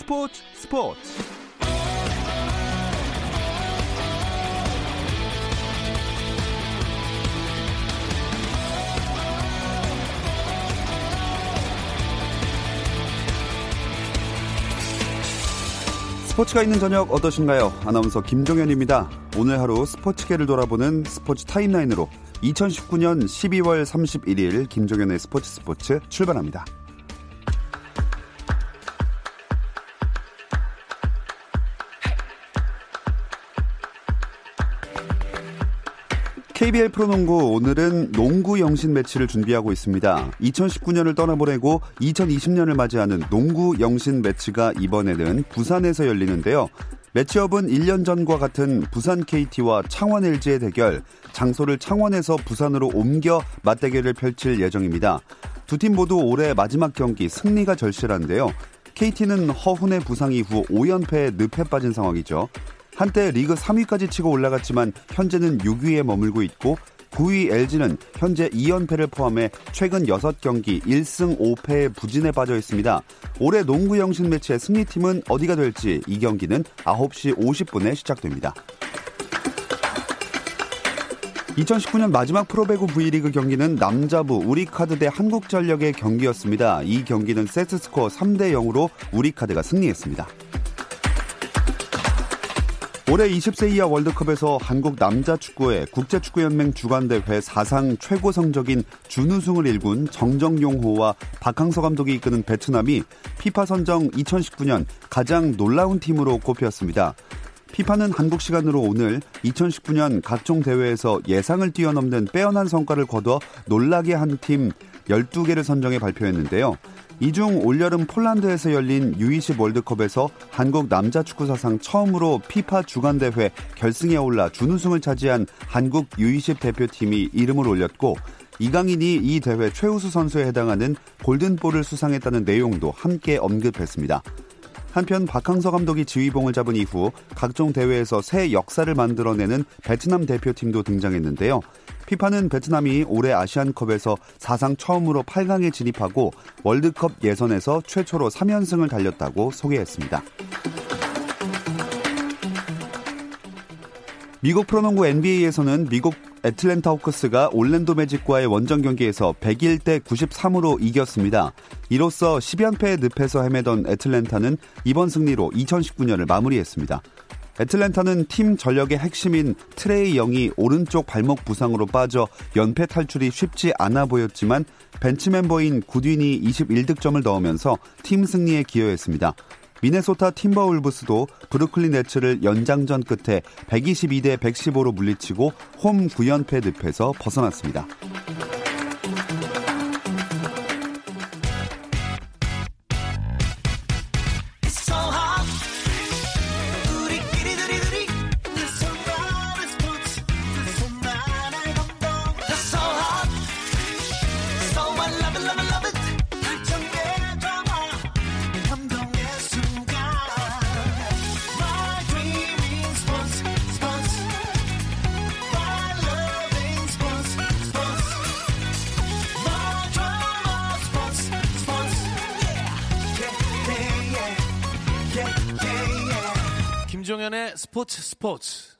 스포츠 스포츠 스포츠가 있는 저녁 어떠신가요? 아나운서 김종현입니다. 오늘 하루 스포츠계를 돌아보는 스포츠 타임라인으로 2019년 12월 31일 김종현의 스포츠 스포츠 출발합니다. KBL 프로농구 오늘은 농구 영신 매치를 준비하고 있습니다. 2019년을 떠나보내고 2020년을 맞이하는 농구 영신 매치가 이번에는 부산에서 열리는데요. 매치업은 1년 전과 같은 부산 KT와 창원 LG의 대결, 장소를 창원에서 부산으로 옮겨 맞대결을 펼칠 예정입니다. 두 팀 모두 올해 마지막 경기 승리가 절실한데요. KT는 허훈의 부상 이후 5연패에 늪에 빠진 상황이죠. 한때 리그 3위까지 치고 올라갔지만 현재는 6위에 머물고 있고 9위 LG는 현재 2연패를 포함해 최근 6경기 1승 5패의 부진에 빠져 있습니다. 올해 농구 영신 매치의 승리팀은 어디가 될지 이 경기는 9시 50분에 시작됩니다. 2019년 마지막 프로배구 V리그 경기는 남자부 우리카드 대 한국전력의 경기였습니다. 이 경기는 세트 스코어 3대 0으로 우리카드가 승리했습니다. 올해 20세 이하 월드컵에서 한국 남자 축구회 국제축구연맹 주관대회 사상 최고 성적인 준우승을 일군 정정용호와 박항서 감독이 이끄는 베트남이 피파 선정 2019년 가장 놀라운 팀으로 꼽혔습니다. 피파는 한국 시간으로 오늘 2019년 각종 대회에서 예상을 뛰어넘는 빼어난 성과를 거둬 놀라게 한 팀 12개를 선정해 발표했는데요. 이중 올여름 폴란드에서 열린 U20 월드컵에서 한국 남자 축구 사상 처음으로 피파 주간대회 결승에 올라 준우승을 차지한 한국 U20 대표팀이 이름을 올렸고 이강인이 이 대회 최우수 선수에 해당하는 골든볼을 수상했다는 내용도 함께 언급했습니다. 한편 박항서 감독이 지휘봉을 잡은 이후 각종 대회에서 새 역사를 만들어내는 베트남 대표팀도 등장했는데요. 피파는 베트남이 올해 아시안컵에서 사상 처음으로 8강에 진입하고 월드컵 예선에서 최초로 3연승을 달렸다고 소개했습니다. 미국 프로농구 NBA에서는 미국 애틀랜타 호크스가 올랜도 매직과의 원정 경기에서 101대 93으로 이겼습니다. 이로써 10연패의 늪에서 헤매던 애틀랜타는 이번 승리로 2019년을 마무리했습니다. 애틀랜타는 팀 전력의 핵심인 트레이 영이 오른쪽 발목 부상으로 빠져 연패 탈출이 쉽지 않아 보였지만 벤치 멤버인 구딘이 21득점을 넣으면서 팀 승리에 기여했습니다. 미네소타 팀버울브스도 브루클린 네츠를 연장전 끝에 122대 115로 물리치고 홈 9연패 늪에서 벗어났습니다. 김종현의 스포츠 스포츠.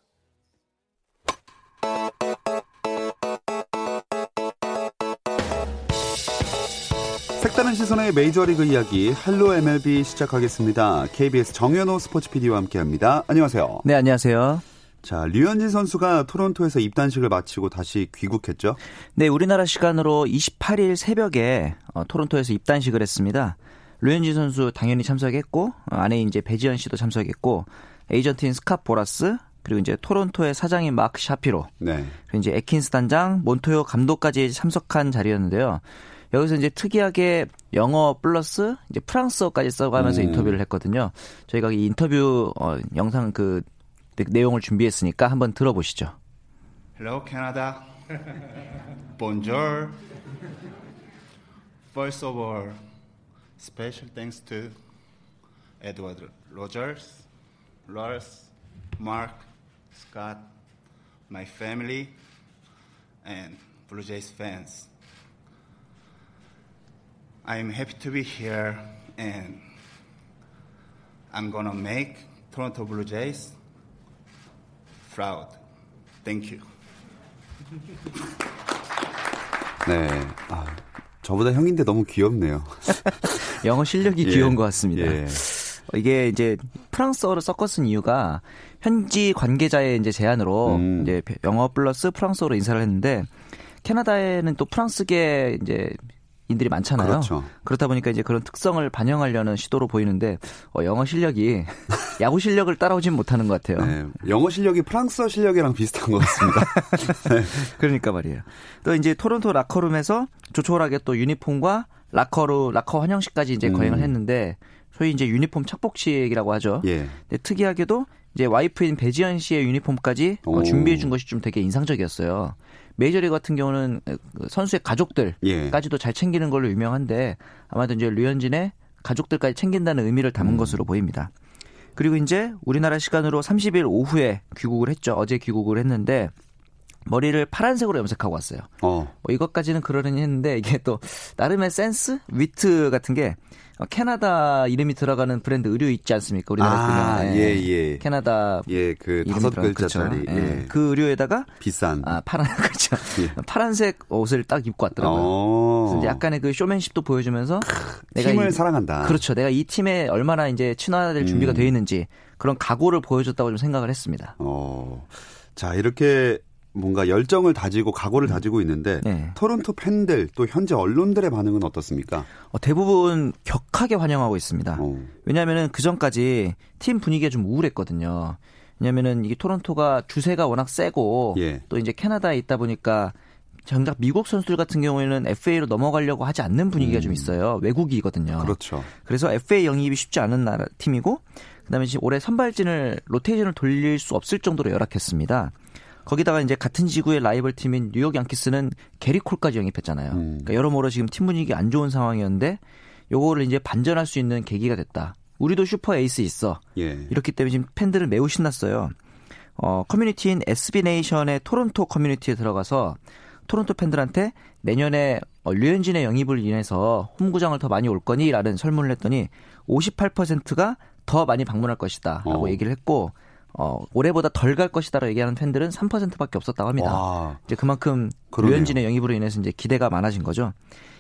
색다른 시선의 메이저리그 이야기 Hello MLB 시작하겠습니다. KBS 정현호 스포츠 PD와 함께합니다. 안녕하세요. 네, 안녕하세요. 자, 류현진 선수가 토론토에서 입단식을 마치고 다시 귀국했죠? 네, 우리나라 시간으로 28일 새벽에 어, 토론토에서 입단식을 했습니다. 류현진 선수 당연히 참석했고 어, 아내 이제 배지현 씨도 참석했고 에이전트인 스캇 보라스 그리고 이제 토론토의 사장인 마크 샤피로 네. 그리고 이제 에킨스 단장 몬토요 감독까지 참석한 자리였는데요. 여기서 이제 특이하게 영어 플러스 이제 프랑스어까지 써가면서 음. 인터뷰를 했거든요. 저희가 이 인터뷰 어, 영상 그 내용을 준비했으니까 한번 들어보시죠. Hello, Canada. Bonjour. First of all, special thanks to Edward Rogers. Lars, Mark, Scott, my family, and Blue Jays fans. I'm happy to be here and I'm gonna make Toronto Blue Jays proud. Thank you. 네. 아, 저보다 형인데 너무 귀엽네요. 영어 실력이 예. 귀여운 것 같습니다. 예. 어, 이게 이제 프랑스어를 섞어 쓴 이유가 현지 관계자의 이제 제안으로 음. 이제 영어 플러스 프랑스어로 인사를 했는데 캐나다에는 또 프랑스계 이제 인들이 많잖아요. 그렇죠. 그렇다 보니까 이제 그런 특성을 반영하려는 시도로 보이는데 어, 영어 실력이 야구 실력을 따라오진 못하는 것 같아요. 네. 영어 실력이 프랑스어 실력이랑 비슷한 것 같습니다. 그러니까 말이에요. 또 이제 토론토 라커룸에서 조촐하게 또 유니폼과 라커로 라커 환영식까지 이제 음. 거행을 했는데 소위 이제 유니폼 착복식이라고 하죠. 예. 근데 특이하게도 이제 와이프인 배지현 씨의 유니폼까지 어, 오. 준비해 준 것이 좀 되게 인상적이었어요. 메이저리그 같은 경우는 그 선수의 가족들까지도 예. 잘 챙기는 걸로 유명한데 아마도 이제 류현진의 가족들까지 챙긴다는 의미를 담은 음. 것으로 보입니다. 그리고 이제 우리나라 시간으로 30일 오후에 귀국을 했죠. 어제 귀국을 했는데 머리를 파란색으로 염색하고 왔어요. 어. 뭐 이것까지는 그러려니 했는데 이게 또 나름의 센스, 위트 같은 게 어, 캐나다 이름이 들어가는 브랜드 의류 있지 않습니까? 우리나라 아, 그 예, 예. 캐나다 예, 그 이름이 다섯 글자짜리. 그렇죠. 예. 예. 그 의류에다가 비싼. 아 파란 그렇죠. 예. 파란색 옷을 딱 입고 왔더라고요. 어. 그래서 약간의 그 쇼맨십도 보여주면서 내가 팀을 이- 사랑한다. 그렇죠. 내가 이 팀에 얼마나 이제 친화될 준비가 음. 되어 있는지 그런 각오를 보여줬다고 좀 생각을 했습니다. 어. 자, 이렇게 뭔가 열정을 다지고 각오를 다지고 있는데 네. 토론토 팬들 또 현재 언론들의 반응은 어떻습니까? 어, 대부분 격하게 환영하고 있습니다. 어. 왜냐하면은 그 전까지 팀 분위기가 좀 우울했거든요. 왜냐하면은 이게 토론토가 주세가 워낙 세고 예. 또 이제 캐나다에 있다 보니까 정작 미국 선수들 같은 경우에는 FA로 넘어가려고 하지 않는 분위기가 좀 있어요. 외국이거든요. 음. 그렇죠. 그래서 FA 영입이 쉽지 않은 나라 팀이고 그다음에 지금 올해 선발진을 로테이션을 돌릴 수 없을 정도로 열악했습니다. 거기다가 이제 같은 지구의 라이벌 팀인 뉴욕 양키스는 게리 콜까지 영입했잖아요. 음. 그러니까 여러모로 지금 팀 분위기 안 좋은 상황이었는데 요거를 이제 반전할 수 있는 계기가 됐다. 우리도 슈퍼 에이스 있어. 예. 이렇기 때문에 지금 팬들은 매우 신났어요. 어, 커뮤니티인 SB 네이션의 토론토 커뮤니티에 들어가서 토론토 팬들한테 내년에 어, 류현진의 영입을 인해서 홈구장을 더 많이 올 거니라는 설문을 했더니 58%가 더 많이 방문할 것이다라고 어. 얘기를 했고 어, 올해보다 덜 갈 것이다라고 얘기하는 팬들은 3%밖에 없었다고 합니다. 와. 이제 그만큼 그러네요. 류현진의 영입으로 인해서 이제 기대가 많아진 거죠.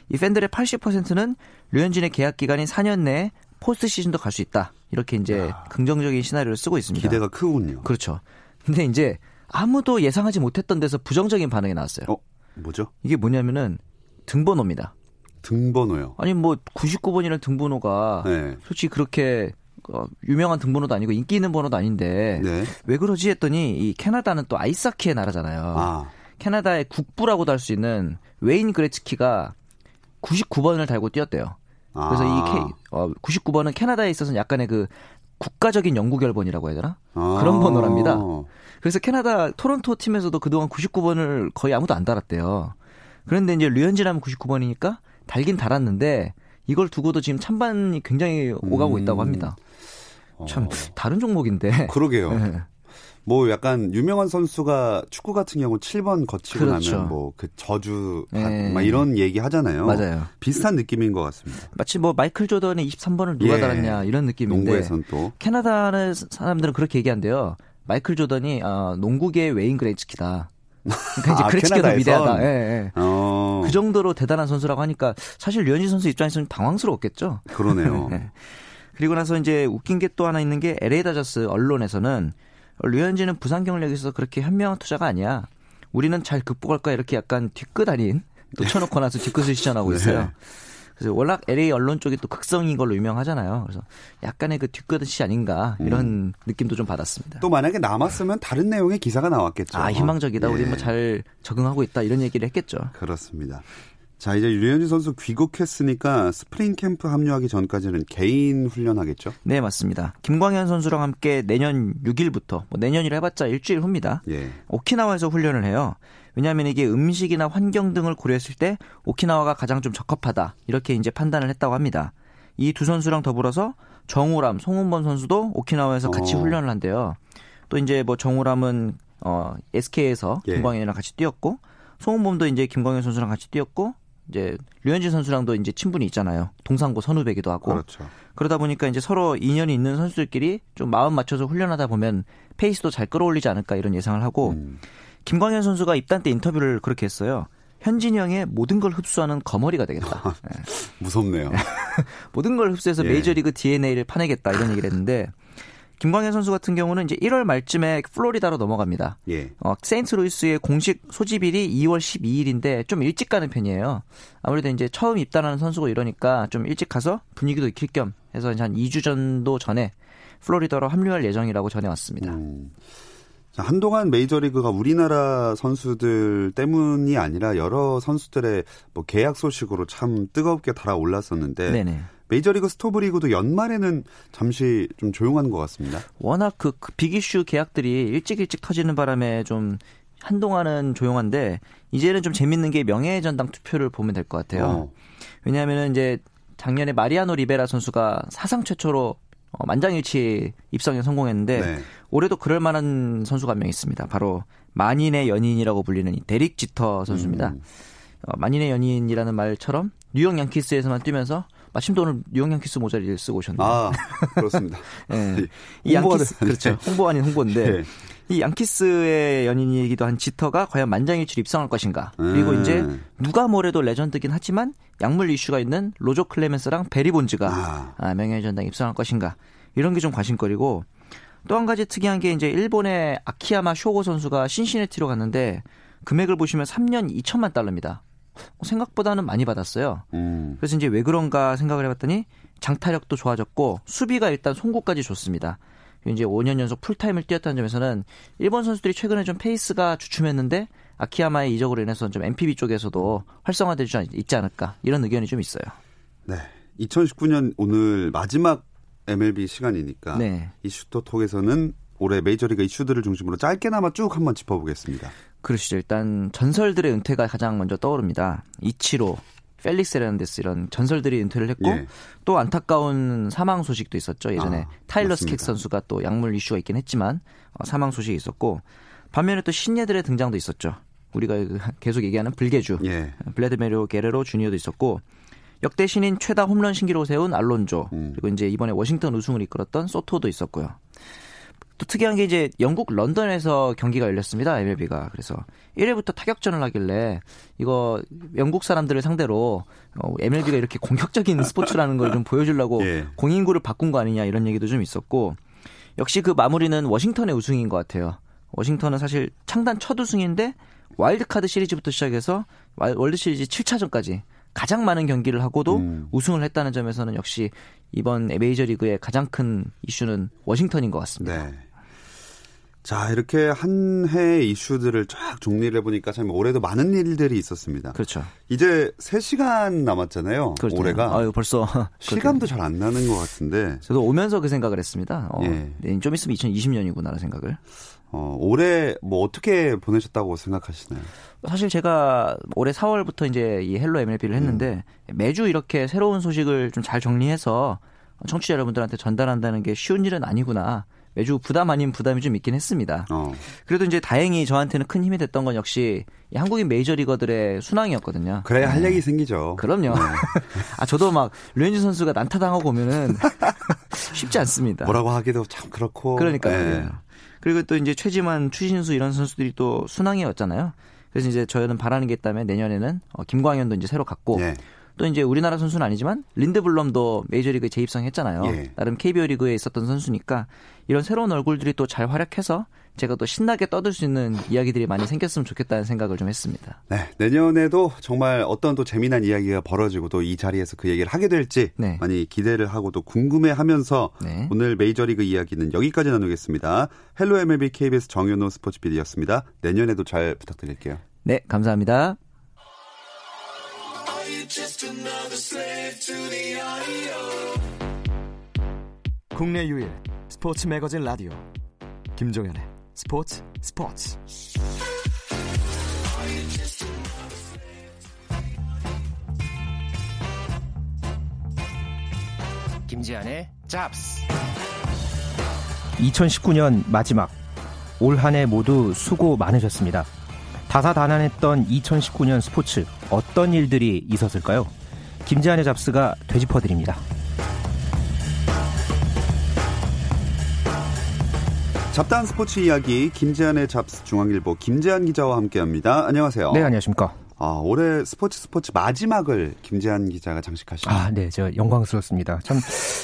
이 팬들의 80%는 류현진의 계약 기간인 4년 내에 포스트 시즌도 갈 수 있다. 이렇게 이제 긍정적인 시나리오를 쓰고 있습니다. 기대가 크군요. 그렇죠. 근데 이제 아무도 예상하지 못했던 데서 부정적인 반응이 나왔어요. 어, 뭐죠? 이게 뭐냐면은 등번호입니다. 등번호요. 아니 뭐 99번이라는 등번호가 네. 솔직히 그렇게 어, 유명한 등번호도 아니고 인기 있는 번호도 아닌데 네. 왜 그러지 했더니 이 캐나다는 또 아이스하키의 나라잖아요. 아. 캐나다의 국부라고도 할 수 있는 웨인 그레츠키가 99번을 달고 뛰었대요. 그래서 아. 이 K, 어, 99번은 캐나다에 있어서는 약간의 그 국가적인 연구 결번이라고 해야 되나? 아. 그런 번호랍니다. 그래서 캐나다 토론토 팀에서도 그동안 99번을 거의 아무도 안 달았대요. 그런데 이제 류현진 하면 99번이니까 달긴 달았는데 이걸 두고도 지금 찬반이 굉장히 오가고 음. 있다고 합니다. 참 어. 다른 종목인데. 그러게요. 네. 뭐 약간 유명한 선수가 축구 같은 경우 7번 거치고 그렇죠. 나면 뭐 그 저주 가- 네. 막 이런 얘기 하잖아요. 맞아요. 비슷한 느낌인 것 같습니다. 마치 뭐 마이클 조던의 23번을 누가 예. 달았냐 이런 느낌인데 농구에선 또 캐나다는 사람들은 그렇게 얘기한대요. 마이클 조던이 어, 농구계의 웨인 그레츠키다. 그러니까 이제 아, 캐나다에선? 위대하다. 예, 예. 어. 그 정도로 대단한 선수라고 하니까 사실 류현진 선수 입장에서는 당황스러웠겠죠. 그러네요. 네. 그리고 나서 이제 웃긴 게 또 하나 있는 게 LA 다저스 언론에서는 류현진은 부상 경력이 있어서 그렇게 현명한 투자가 아니야. 우리는 잘 극복할 거야 이렇게 약간 뒤끝 아닌 또 쳐놓고 나서 뒤끝을 시전하고 있어요. 네. 그래서 워낙 LA 언론 쪽이 또 극성인 걸로 유명하잖아요. 그래서 약간의 그 뒤끝이 아닌가 이런 느낌도 좀 받았습니다. 음. 또 만약에 남았으면 다른 내용의 기사가 나왔겠죠. 아 희망적이다. 우리 예. 뭐 잘 적응하고 있다 이런 얘기를 했겠죠. 그렇습니다. 자, 이제 류현진 선수 귀국했으니까 스프링 캠프 합류하기 전까지는 개인 훈련하겠죠? 네 맞습니다. 김광현 선수랑 함께 내년 6일부터 뭐 내년이라 해봤자 일주일 후입니다. 예. 오키나와에서 훈련을 해요. 왜냐하면 이게 음식이나 환경 등을 고려했을 때 오키나와가 가장 좀 적합하다 이렇게 이제 판단을 했다고 합니다. 이 두 선수랑 더불어서 정우람, 송은범 선수도 오키나와에서 같이 어. 훈련을 한대요. 또 이제 뭐 정우람은 어 SK에서 예. 김광현이랑 같이 뛰었고 송은범도 이제 김광현 선수랑 같이 뛰었고 이제 류현진 선수랑도 이제 친분이 있잖아요. 동상고 선후배기도 하고. 그렇죠. 그러다 보니까 이제 서로 인연이 있는 선수들끼리 좀 마음 맞춰서 훈련하다 보면 페이스도 잘 끌어올리지 않을까 이런 예상을 하고 음. 김광현 선수가 입단 때 인터뷰를 그렇게 했어요. 현진이 형의 모든 걸 흡수하는 거머리가 되겠다. 예. 무섭네요. 모든 걸 흡수해서 예. 메이저리그 DNA를 파내겠다 이런 얘기를 했는데 김광현 선수 같은 경우는 이제 1월 말쯤에 플로리다로 넘어갑니다. 예. 어, 세인트루이스의 공식 소집일이 2월 12일인데 좀 일찍 가는 편이에요. 아무래도 이제 처음 입단하는 선수고 이러니까 좀 일찍 가서 분위기도 익힐 겸 해서 한 2주 정도 전에 플로리다로 합류할 예정이라고 전해왔습니다. 음. 자, 한동안 메이저리그가 우리나라 선수들 때문이 아니라 여러 선수들의 뭐 계약 소식으로 참 뜨겁게 달아올랐었는데 네네. 메이저리그 스토브리그도 연말에는 잠시 좀 조용한 것 같습니다. 워낙 그, 그 빅이슈 계약들이 일찍 일찍 터지는 바람에 좀 한동안은 조용한데 이제는 좀 재밌는 게 명예 전당 투표를 보면 될 것 같아요. 어. 왜냐하면 이제 작년에 마리아노 리베라 선수가 사상 최초로 어, 만장일치 입성에 성공했는데 네. 올해도 그럴 만한 선수가 한 명 있습니다. 바로 만인의 연인이라고 불리는 이 데릭 지터 선수입니다. 음. 어, 만인의 연인이라는 말처럼 뉴욕 양키스에서만 뛰면서 마침 또 오늘 뉴욕 양키스 모자를 쓰고 오셨네요. 아, 그렇습니다. 예. 이 양키스. 그렇죠. 홍보 아닌 홍보인데 예. 이 양키스의 연인이기도 한 지터가 과연 만장일치로 입성할 것인가. 그리고 음. 이제 누가 뭐래도 레전드긴 하지만 약물 이슈가 있는 로저 클레멘스랑 배리 본즈가 아. 아, 명예전당 입성할 것인가. 이런 게 좀 관심거리고 또 한 가지 특이한 게 이제 일본의 아키야마 쇼고 선수가 신시내티로 갔는데 금액을 보시면 3년 2천만 달러입니다. 어, 생각보다는 많이 받았어요. 음. 그래서 이제 왜 그런가 생각을 해봤더니 장타력도 좋아졌고 수비가 일단 송구까지 좋습니다. 이제 5년 연속 풀타임을 뛰었다는 점에서는 일본 선수들이 최근에 좀 페이스가 주춤했는데 아키야마의 이적으로 인해서 좀 NPB 쪽에서도 활성화되지 않- 있지 않을까 이런 의견이 좀 있어요. 네. 2019년 오늘 마지막 MLB 시간이니까 네. 이슈토톡에서는 올해 메이저리그 이슈들을 중심으로 짧게나마 쭉 한번 짚어보겠습니다. 그러시죠. 일단 전설들의 은퇴가 가장 먼저 떠오릅니다. 이치로, 펠릭스 에르난데스 이런 전설들이 은퇴를 했고 예. 또 안타까운 사망 소식도 있었죠. 예전에 아, 타일러. 스캑스 선수가 또 약물 이슈가 있긴 했지만 어, 사망 소식이 있었고 반면에 또 신예들의 등장도 있었죠. 우리가 그 계속 얘기하는 불개주 예. 블레드메로 게레로 주니어도 있었고 역대 신인 최다 홈런 신기록 세운 알론조 음. 그리고 이제 이번에 워싱턴 우승을 이끌었던 소토도 있었고요. 또 특이한 게 이제 영국 런던에서 경기가 열렸습니다. MLB가 그래서 1회부터 타격전을 하길래 이거 영국 사람들을 상대로 어, MLB가 이렇게 공격적인 스포츠라는 걸 좀 보여주려고 예. 공인구를 바꾼 거 아니냐 이런 얘기도 좀 있었고 역시 그 마무리는 워싱턴의 우승인 것 같아요. 워싱턴은 사실 창단 첫 우승인데 와일드카드 시리즈부터 시작해서 와- 월드 시리즈 7차전까지 가장 많은 경기를 하고도 음. 우승을 했다는 점에서는 역시 이번 메이저리그의 가장 큰 이슈는 워싱턴인 것 같습니다. 네. 자, 이렇게 한 해의 이슈들을 쫙 정리를 해보니까 참 올해도 많은 일들이 있었습니다. 그렇죠. 이제 3시간 남았잖아요. 그렇죠. 올해가. 아유 벌써 시간도 잘 안 나는 것 같은데, 저도 오면서 그 생각을 했습니다. 어, 예. 네, 좀 있으면 2020년이구나 생각을. 어, 올해 뭐 어떻게 보내셨다고 생각하시나요? 사실 제가 올해 4월부터 이제 이 헬로 MLB를 했는데 매주 이렇게 새로운 소식을 좀 잘 정리해서 청취자 여러분들한테 전달한다는 게 쉬운 일은 아니구나. 매주 부담 아닌 부담이 좀 있긴 했습니다. 어, 그래도 이제 다행히 저한테는 큰 힘이 됐던 건 역시 이 한국인 메이저리거들의 순항이었거든요. 그래야 할 얘기 생기죠. 그럼요. 아 저도 막 류현진 선수가 난타당하고 오면은 쉽지 않습니다. 뭐라고 하기도 참 그렇고. 그러니까요. 예. 예. 그리고 또 이제 최지만, 추신수 이런 선수들이 또 순항이었잖아요. 그래서 이제 저희는 바라는 게 있다면 내년에는 어, 김광현도 이제 새로 갔고 예. 또 이제 우리나라 선수는 아니지만 린드블럼도 메이저리그에 재입성했잖아요. 예. 나름 KBO 리그에 있었던 선수니까 이런 새로운 얼굴들이 또 잘 활약해서 제가 또 신나게 떠들 수 있는 이야기들이 많이 생겼으면 좋겠다는 생각을 좀 했습니다. 네, 내년에도 정말 어떤 또 재미난 이야기가 벌어지고 또 이 자리에서 그 얘기를 하게 될지 네. 많이 기대를 하고 또 궁금해하면서 네. 오늘 메이저리그 이야기는 여기까지 나누겠습니다. 헬로 MLB KBS 정현호 스포츠 PD였습니다. 내년에도 잘 부탁드릴게요. 네, 감사합니다. 국내 유일 스포츠 매거진 라디오. 김종현의 스포츠 스포츠. 김지한의 잡스 2019년 마지막 올 한 해 모두 수고 많으셨습니다. 다사다난했던 2019년 스포츠 어떤 일들이 있었을까요? 김재한의 잡스가 되짚어드립니다. 잡다한 스포츠 이야기 김재한의 잡스 중앙일보 김재한 기자와 함께합니다. 안녕하세요. 네, 안녕하십니까. 아, 올해 스포츠 스포츠 마지막을 김재한 기자가 장식하시네요. 아, 네, 저 영광스럽습니다. 참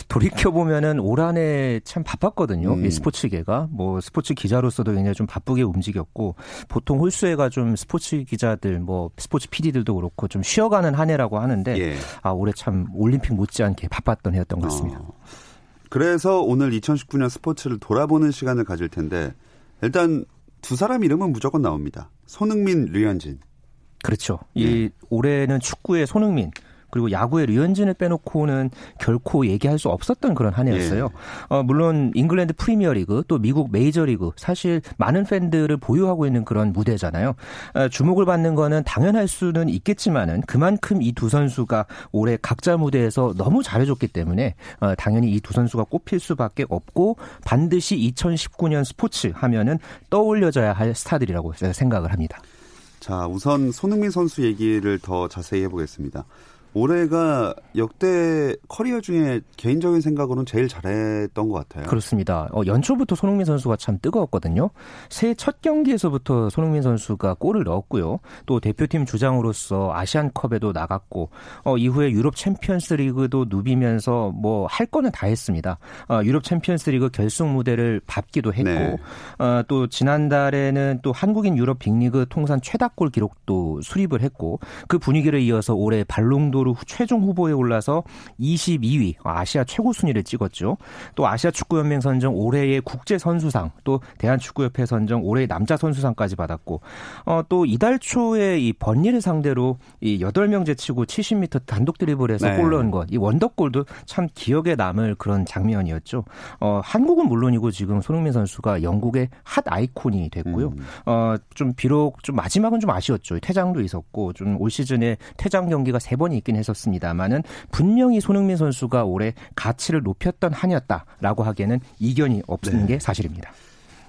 돌이켜 보면은 올 한해 참 바빴거든요. 음. 이 스포츠계가 뭐 스포츠 기자로서도 굉장히 좀 바쁘게 움직였고 보통 홀수회가 좀 스포츠 기자들 뭐 스포츠 PD들도 그렇고 좀 쉬어가는 한 해라고 하는데 예. 아 올해 참 올림픽 못지않게 바빴던 해였던 것 같습니다. 어, 그래서 오늘 2019년 스포츠를 돌아보는 시간을 가질 텐데 일단 두 사람 이름은 무조건 나옵니다. 손흥민, 류현진. 그렇죠. 이 올해는 축구의 손흥민 그리고 야구의 류현진을 빼놓고는 결코 얘기할 수 없었던 그런 한 해였어요. 어, 물론 잉글랜드 프리미어리그 또 미국 메이저리그 사실 많은 팬들을 보유하고 있는 그런 무대잖아요. 어, 주목을 받는 거는 당연할 수는 있겠지만은 그만큼 이 두 선수가 올해 각자 무대에서 너무 잘해줬기 때문에 어, 당연히 이 두 선수가 꼽힐 수밖에 없고 반드시 2019년 스포츠 하면은 떠올려져야 할 스타들이라고 생각을 합니다. 자, 우선 손흥민 선수 얘기를 더 자세히 해보겠습니다. 올해가 역대 커리어 중에 개인적인 생각으로는 제일 잘했던 것 같아요. 그렇습니다. 어, 연초부터 손흥민 선수가 참 뜨거웠거든요. 새해 첫 경기에서부터 손흥민 선수가 골을 넣었고요. 또 대표팀 주장으로서 아시안컵에도 나갔고 어, 이후에 유럽 챔피언스리그도 누비면서 뭐 할 거는 다 했습니다. 어, 유럽 챔피언스리그 결승 무대를 밟기도 했고 네. 어, 또 지난달에는 또 한국인 유럽 빅리그 통산 최다골 기록도 수립을 했고 그 분위기를 이어서 올해 발롱도르 최종 후보에 올라서 22위 아시아 최고 순위를 찍었죠. 또 아시아 축구 연맹 선정 올해의 국제 선수상 또 대한축구협회 선정 올해의 남자 선수상까지 받았고 어, 또 이달 초에 이 번니를 상대로 이 8명 제 치고 70m 단독 드리블에서 네. 골 넣은 것, 이 원더골도 참 기억에 남을 그런 장면이었죠. 어, 한국은 물론이고 지금 손흥민 선수가 영국의 핫 아이콘이 됐고요. 음. 어, 좀 비록 좀 마지막은 좀 아쉬웠죠. 퇴장도 있었고 좀 올 시즌에 퇴장 경기가 세 번이 있긴 했었습니다만은 분명히 손흥민 선수가 올해 가치를 높였던 한 해였다라고 하기에는 이견이 없는 네. 게 사실입니다.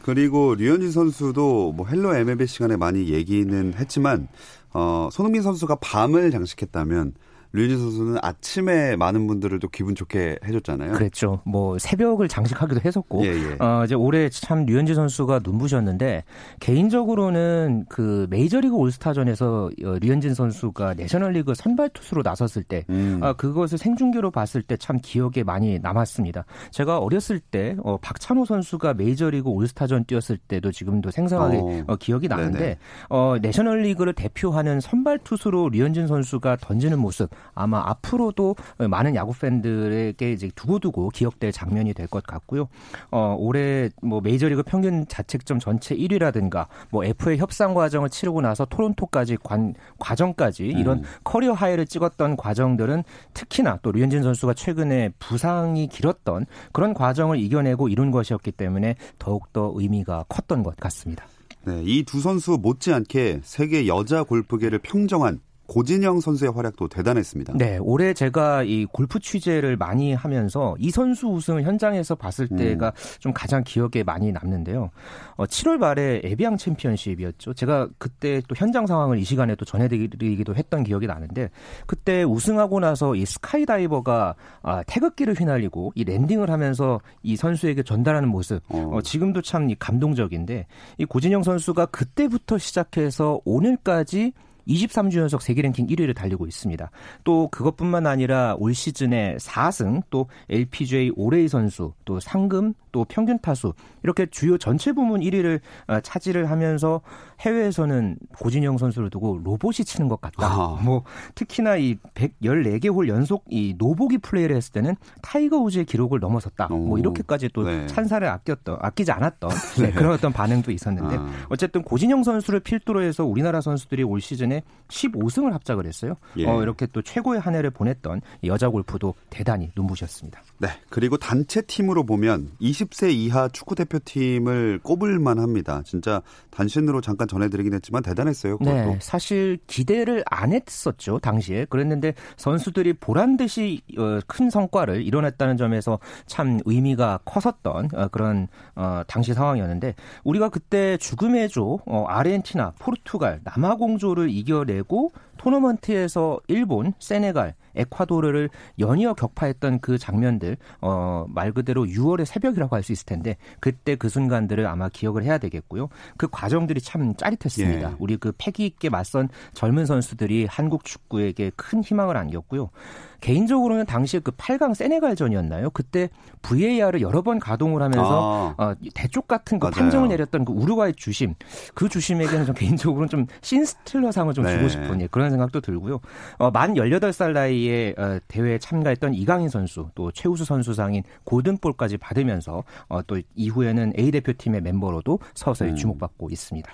그리고 류현진 선수도 뭐 헬로 MLB 시간에 많이 얘기는 했지만 어, 손흥민 선수가 밤을 장식했다면 류현진 선수는 아침에 많은 분들을 또 기분 좋게 해줬잖아요. 그랬죠. 뭐 새벽을 장식하기도 했었고 예, 예. 어, 이제 올해 참 류현진 선수가 눈부셨는데 개인적으로는 그 메이저리그 올스타전에서 어, 류현진 선수가 내셔널리그 선발 투수로 나섰을 때 음. 아, 그것을 생중계로 봤을 때 참 기억에 많이 남았습니다. 제가 어렸을 때 어, 박찬호 선수가 메이저리그 올스타전 뛰었을 때도 지금도 생생하게 어. 어, 기억이 나는데 네네. 어, 내셔널리그를 대표하는 선발 투수로 류현진 선수가 던지는 모습 아마 앞으로도 많은 야구 팬들에게 이제 두고두고 기억될 장면이 될 것 같고요. 어, 올해 뭐 메이저리그 평균 자책점 전체 1위라든가 뭐 FA 협상 과정을 치르고 나서 토론토까지 관, 과정까지 이런 음. career high를 찍었던 과정들은 특히나 또 류현진 선수가 최근에 부상이 길었던 그런 과정을 이겨내고 이룬 것이었기 때문에 더욱더 의미가 컸던 것 같습니다. 네, 이 두 선수 못지않게 세계 여자 골프계를 평정한 고진영 선수의 활약도 대단했습니다. 네, 올해 제가 이 골프 취재를 많이 하면서 이 선수 우승을 현장에서 봤을 때가 좀 가장 기억에 많이 남는데요. 어, 7월 말에 에비앙 챔피언십이었죠. 제가 그때 또 현장 상황을 이 시간에 또 전해드리기도 했던 기억이 나는데 그때 우승하고 나서 이 스카이다이버가 아, 태극기를 휘날리고 이 랜딩을 하면서 이 선수에게 전달하는 모습 어. 어, 지금도 참이 감동적인데 이 고진영 선수가 그때부터 시작해서 오늘까지 23주 연속 세계 랭킹 1위를 달리고 있습니다. 또 그것뿐만 아니라 올 시즌에 4승, 또 LPGA 올해의 선수, 또 상금, 또 평균 타수 이렇게 주요 전체 부문 1위를 어, 차지를 하면서 해외에서는 고진영 선수를 두고 로봇이 치는 것 같다. 아. 뭐 특히나 이 114개 홀 연속 이 no bogey 플레이를 했을 때는 타이거 우즈의 기록을 넘어섰다. 오. 뭐 이렇게까지 또 네. 찬사를 아꼈던 아끼지 않았던 네, 그런 어떤 반응도 있었는데 아. 어쨌든 고진영 선수를 필두로 해서 우리나라 선수들이 올 시즌에 시즌에 15승을 합작을 했어요. 예. 어, 이렇게 또 최고의 한 해를 보냈던 여자 골프도 대단히 눈부셨습니다. 네. 그리고 단체 팀으로 보면 20세 이하 축구 대표팀을 꼽을 만 합니다. 진짜 단신으로 잠깐 전해드리긴 했지만 대단했어요. 그것도. 네, 사실 기대를 안 했었죠 당시에 그랬는데 선수들이 보란 듯이 어, 큰 성과를 이뤄냈다는 점에서 참 의미가 컸었던 어, 그런 어, 당시 상황이었는데 우리가 그때 죽음의 조 어, 아르헨티나, 포르투갈, 남아공조를 이 겨내고 토너먼트에서 일본, 세네갈, 에콰도르를 연이어 격파했던 그 장면들 어, 말 그대로 6월의 새벽이라고 할 수 있을 텐데 그때 그 순간들을 아마 기억을 해야 되겠고요. 그 과정들이 참 짜릿했습니다. 예. 우리 그 패기 있게 맞선 젊은 선수들이 한국 축구에게 큰 희망을 안겼고요. 개인적으로는 당시에 그 8강 세네갈전이었나요? 그때 VAR을 여러 번 가동을 하면서 아. 어, 대쪽 같은 그. 판정을 내렸던 그 우루과이 주심 그 주심에게는 좀 개인적으로는 좀 신스틸러상을 좀 네. 주고 싶은 예, 그런 생각도 들고요. 어, 만 18살 나이에 어, 대회에 참가했던 이강인 선수 또 최우수 선수상인 골든볼까지 받으면서 어, 또 이후에는 A 대표팀의 멤버로도 서서히 음. 주목받고 있습니다.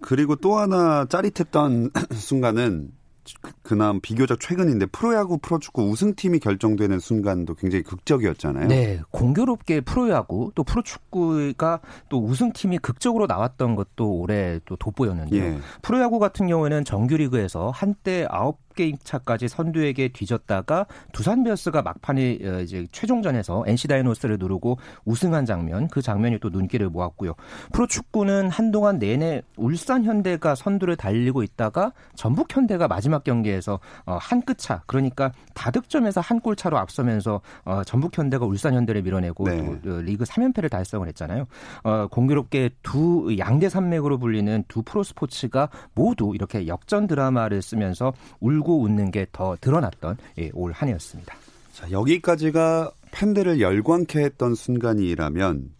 그리고 또 하나 짜릿했던 순간은 그- 그나마 비교적 최근인데 프로야구 프로축구 우승팀이 결정되는 순간도 굉장히 극적이었잖아요. 네, 공교롭게 프로야구 또 프로축구가 또 우승팀이 극적으로 나왔던 것도 올해 또 돋보였는데요. 예. 프로야구 같은 경우에는 정규리그에서 한때 아홉 게임 차까지 선두에게 뒤졌다가 두산 베어스가 막판에 어, 이제 최종전에서 NC 다이노스를 누르고 우승한 장면, 그 장면이 또 눈길을 모았고요. 프로축구는 한동안 내내 울산 현대가 선두를 달리고 있다가 전북 현대가 마지막 경기에서 어, 한끗 차, 그러니까 다득점에서 한 골 차로 앞서면서 어, 전북 현대가 울산 현대를 밀어내고 네. 리그 3연패를 달성을 했잖아요. 어, 공교롭게 두 양대 산맥으로 불리는 두 프로 스포츠가 모두 이렇게 역전 드라마를 쓰면서 울고 웃는 게 더 드러났던 예, 올 한 해였습니다. 자, 여기까지가 팬들을 열광케 했던 순간이라면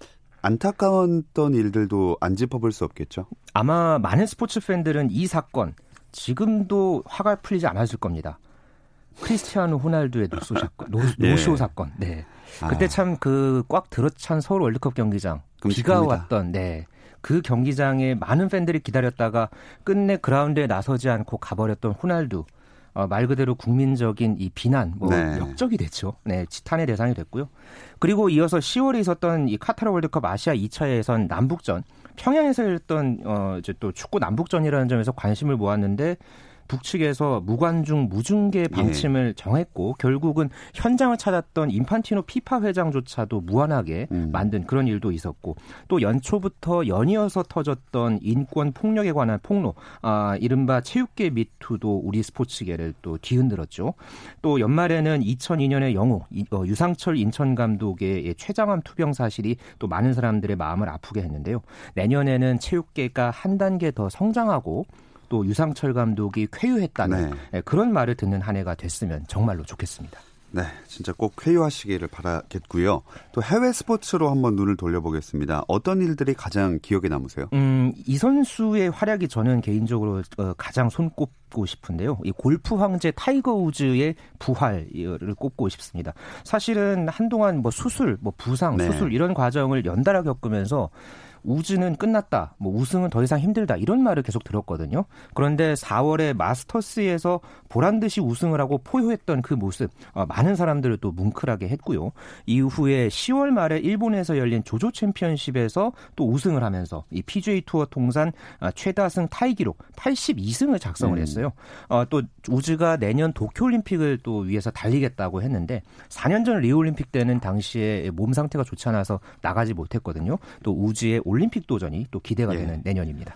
안타까웠던 일들도 안 짚어볼 수 없겠죠. 아마 많은 스포츠 팬들은 이 사건 지금도 화가 풀리지 않았을 겁니다. 크리스티아노 호날두의 노쇼 사건, no, 예. 노쇼 사건. 네. 그때 아. 참그 꽉 들어찬 서울 월드컵 경기장 비가 끔찍합니다. 왔던 네. 그 경기장에 많은 팬들이 기다렸다가 끝내 그라운드에 나서지 않고 가버렸던 호날두. 어, 말 그대로 국민적인 이 비난, 뭐 네. 역적이 됐죠. 네, 지탄의 대상이 됐고요. 그리고 이어서 10월에 있었던 이 카타르 월드컵 아시아 2차 예선 남북전, 평양에서 열렸던 어, 이제 또 축구 남북전이라는 점에서 관심을 모았는데 북측에서 무관중 무중계 방침을 정했고 결국은 현장을 찾았던 인판티노 피파 회장조차도 무한하게 음. 만든 그런 일도 있었고 또 연초부터 연이어서 터졌던 인권 폭력에 관한 폭로, 아 이른바 체육계 미투도 우리 스포츠계를 또 뒤흔들었죠. 또 연말에는 2002년의 영웅 이- 어, 유상철 인천 감독의 최장암 투병 사실이 또 많은 사람들의 마음을 아프게 했는데요. 내년에는 체육계가 한 단계 더 성장하고 또 유상철 감독이 쾌유했다는 네. 예, 그런 말을 듣는 한 해가 됐으면 정말로 좋겠습니다. 네, 진짜 꼭 쾌유하시기를 바라겠고요. 또 해외 스포츠로 한번 눈을 돌려보겠습니다. 어떤 일들이 가장 기억에 남으세요? 음, 이 선수의 활약이 저는 개인적으로 어, 가장 손꼽고 싶은데요. 이 골프 황제 타이거 우즈의 부활을 꼽고 싶습니다. 사실은 한동안 뭐 수술, 뭐 부상, 네. 수술 이런 과정을 연달아 겪으면서 우즈는 끝났다. 뭐 우승은 더 이상 힘들다. 이런 말을 계속 들었거든요. 그런데 4월에 마스터스에서 보란 듯이 우승을 하고 포효했던 그 모습 어, 많은 사람들을 또 뭉클하게 했고요. 이후에 10월 말에 일본에서 열린 조조 챔피언십에서 또 우승을 하면서 이 PGA 투어 통산 아, 최다승 타이 기록 82승을 작성을 음. 했어요. 어, 또 우즈가 내년 도쿄 올림픽을 또 위해서 달리겠다고 했는데 4년 전 리우 올림픽 때는 당시에 몸 상태가 좋지 않아서 나가지 못했거든요. 또 우즈의 올림픽 도전이 또 기대가 예. 되는 내년입니다.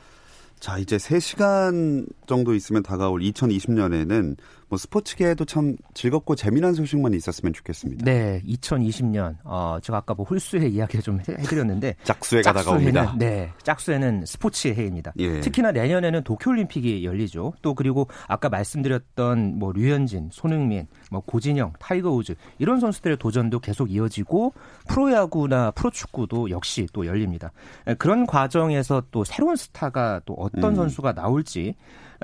자, 이제 3시간 정도 있으면 다가올 2020년에는 뭐 스포츠계에도 참 즐겁고 재미난 소식만 있었으면 좋겠습니다. 네, 2020년 어, 제가 아까 뭐 홀수의 이야기를 좀 해- 해드렸는데 짝수해가 다가옵니다. 짝수해는, 네, 짝수 해는 스포츠의 해입니다. 예. 특히나 내년에는 도쿄올림픽이 열리죠. 또 그리고 아까 말씀드렸던 뭐 류현진, 손흥민, 뭐 고진영, 타이거 우즈 이런 선수들의 도전도 계속 이어지고 프로야구나 프로축구도 역시 또 열립니다. 에, 그런 과정에서 또 새로운 스타가 또 어떤 음. 선수가 나올지 에,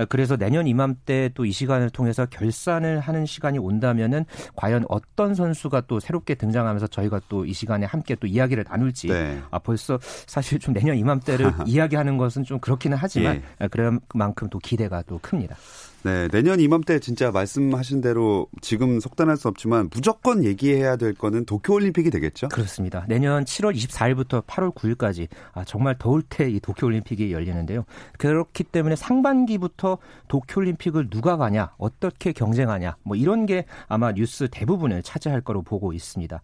그래서 내년 이맘때 또 이 시간을 통해서 결산을 하는 시간이 온다면은 과연 어떤 선수가 또 새롭게 등장하면서 저희가 또 이 시간에 함께 또 이야기를 나눌지 네. 아 벌써 사실 좀 내년 이맘때를 이야기하는 것은 좀 그렇기는 하지만 예. 그만큼 또 기대가 또 큽니다. 네, 내년 이맘때 진짜 말씀하신 대로 지금 속단할 수 없지만 무조건 얘기해야 될 거는 도쿄올림픽이 되겠죠? 그렇습니다. 내년 7월 24일부터 8월 9일까지 아, 정말 더울 때 이 도쿄올림픽이 열리는데요. 그렇기 때문에 상반기부터 도쿄올림픽을 누가 가냐, 어떻게 경쟁하냐, 뭐 이런 게 아마 뉴스 대부분을 차지할 거로 보고 있습니다.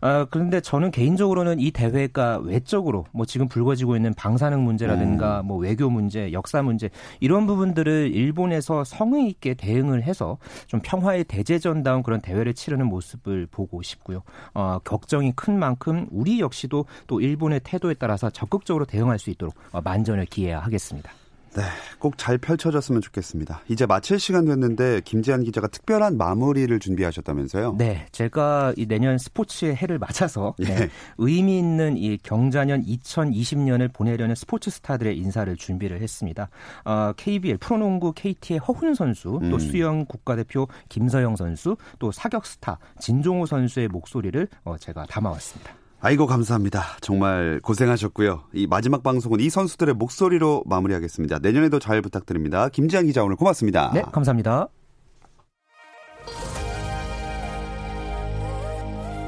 아, 그런데 저는 개인적으로는 이 대회가 외적으로 뭐 지금 불거지고 있는 방사능 문제라든가 뭐 외교 문제, 역사 문제 이런 부분들을 일본에서 성의 있게 대응을 해서 좀 평화의 대제전다운 그런 대회를 치르는 모습을 보고 싶고요. 어, 걱정이 큰 만큼 우리 역시도 또 일본의 태도에 따라서 적극적으로 대응할 수 있도록 어, 만전을 기해야 하겠습니다. 네, 꼭 잘 펼쳐졌으면 좋겠습니다. 이제 마칠 시간 됐는데 김지한 기자가 특별한 마무리를 준비하셨다면서요? 네, 제가 이 내년 스포츠의 해를 맞아서 예. 네, 의미 있는 이 경자년 2020년을 보내려는 스포츠 스타들의 인사를 준비를 했습니다. 어, KBL 프로농구 KT의 허훈 선수, 또 음. 수영 국가대표 김서영 선수, 또 사격 스타 진종호 선수의 목소리를 어, 제가 담아왔습니다. 아이고 감사합니다. 정말 고생하셨고요. 이 마지막 방송은 이 선수들의 목소리로 마무리하겠습니다. 내년에도 잘 부탁드립니다. 김지한 기자 오늘 고맙습니다. 네, 감사합니다.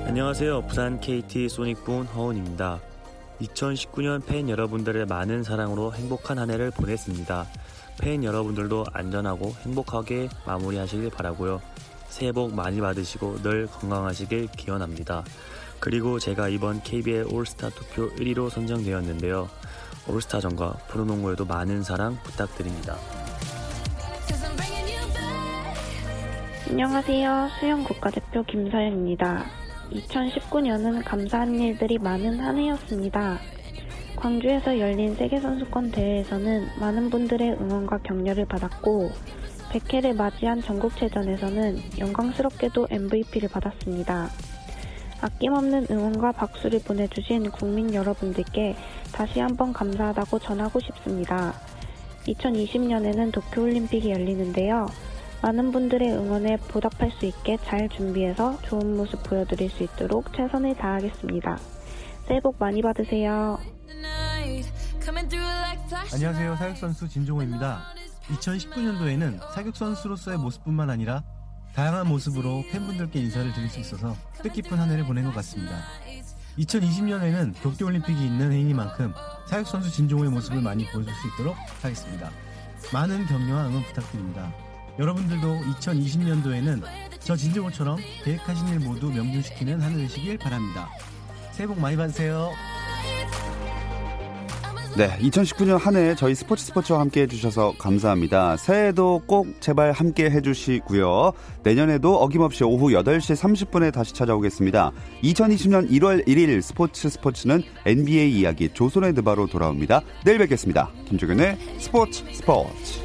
안녕하세요. 부산 KT 소닉본 허운입니다. 2019년 팬 여러분들의 많은 사랑으로 행복한 한 해를 보냈습니다. 팬 여러분들도 안전하고 행복하게 마무리하시길 바라고요. 새해 복 많이 받으시고 늘 건강하시길 기원합니다. 그리고 제가 이번 KBL 올스타 투표 1위로 선정되었는데요. 올스타전과 프로농구에도 많은 사랑 부탁드립니다. 안녕하세요. 수영 국가대표 김서연입니다. 2019년은 감사한 일들이 많은 한 해였습니다. 광주에서 열린 세계선수권 대회에서는 많은 분들의 응원과 격려를 받았고, 100회를 맞이한 전국체전에서는 영광스럽게도 MVP를 받았습니다. 아낌없는 응원과 박수를 보내주신 국민 여러분들께 다시 한번 감사하다고 전하고 싶습니다. 2020년에는 도쿄올림픽이 열리는데요. 많은 분들의 응원에 보답할 수 있게 잘 준비해서 좋은 모습 보여드릴 수 있도록 최선을 다하겠습니다. 새해 복 많이 받으세요. 안녕하세요. 사격선수 진종호입니다. 2019년도에는 사격선수로서의 모습뿐만 아니라 다양한 모습으로 팬분들께 인사를 드릴 수 있어서 뜻깊은 한 해를 보낸 것 같습니다. 2020년에는 도쿄올림픽이 있는 해이니만큼 사격선수 진종호의 모습을 많이 보여줄 수 있도록 하겠습니다. 많은 격려와 응원 부탁드립니다. 여러분들도 2020년도에는 저 진종호처럼 계획하신 일 모두 명중시키는 한 해 되시길 바랍니다. 새해 복 많이 받으세요. 네, 2019년 한 해 저희 스포츠 스포츠와 함께 해주셔서 감사합니다. 새해에도 꼭 제발 함께 해주시고요. 내년에도 어김없이 오후 8시 30분에 다시 찾아오겠습니다. 2020년 1월 1일 스포츠 스포츠는 NBA 이야기 조선의 드바로 돌아옵니다. 내일 뵙겠습니다. 김종현의 스포츠 스포츠.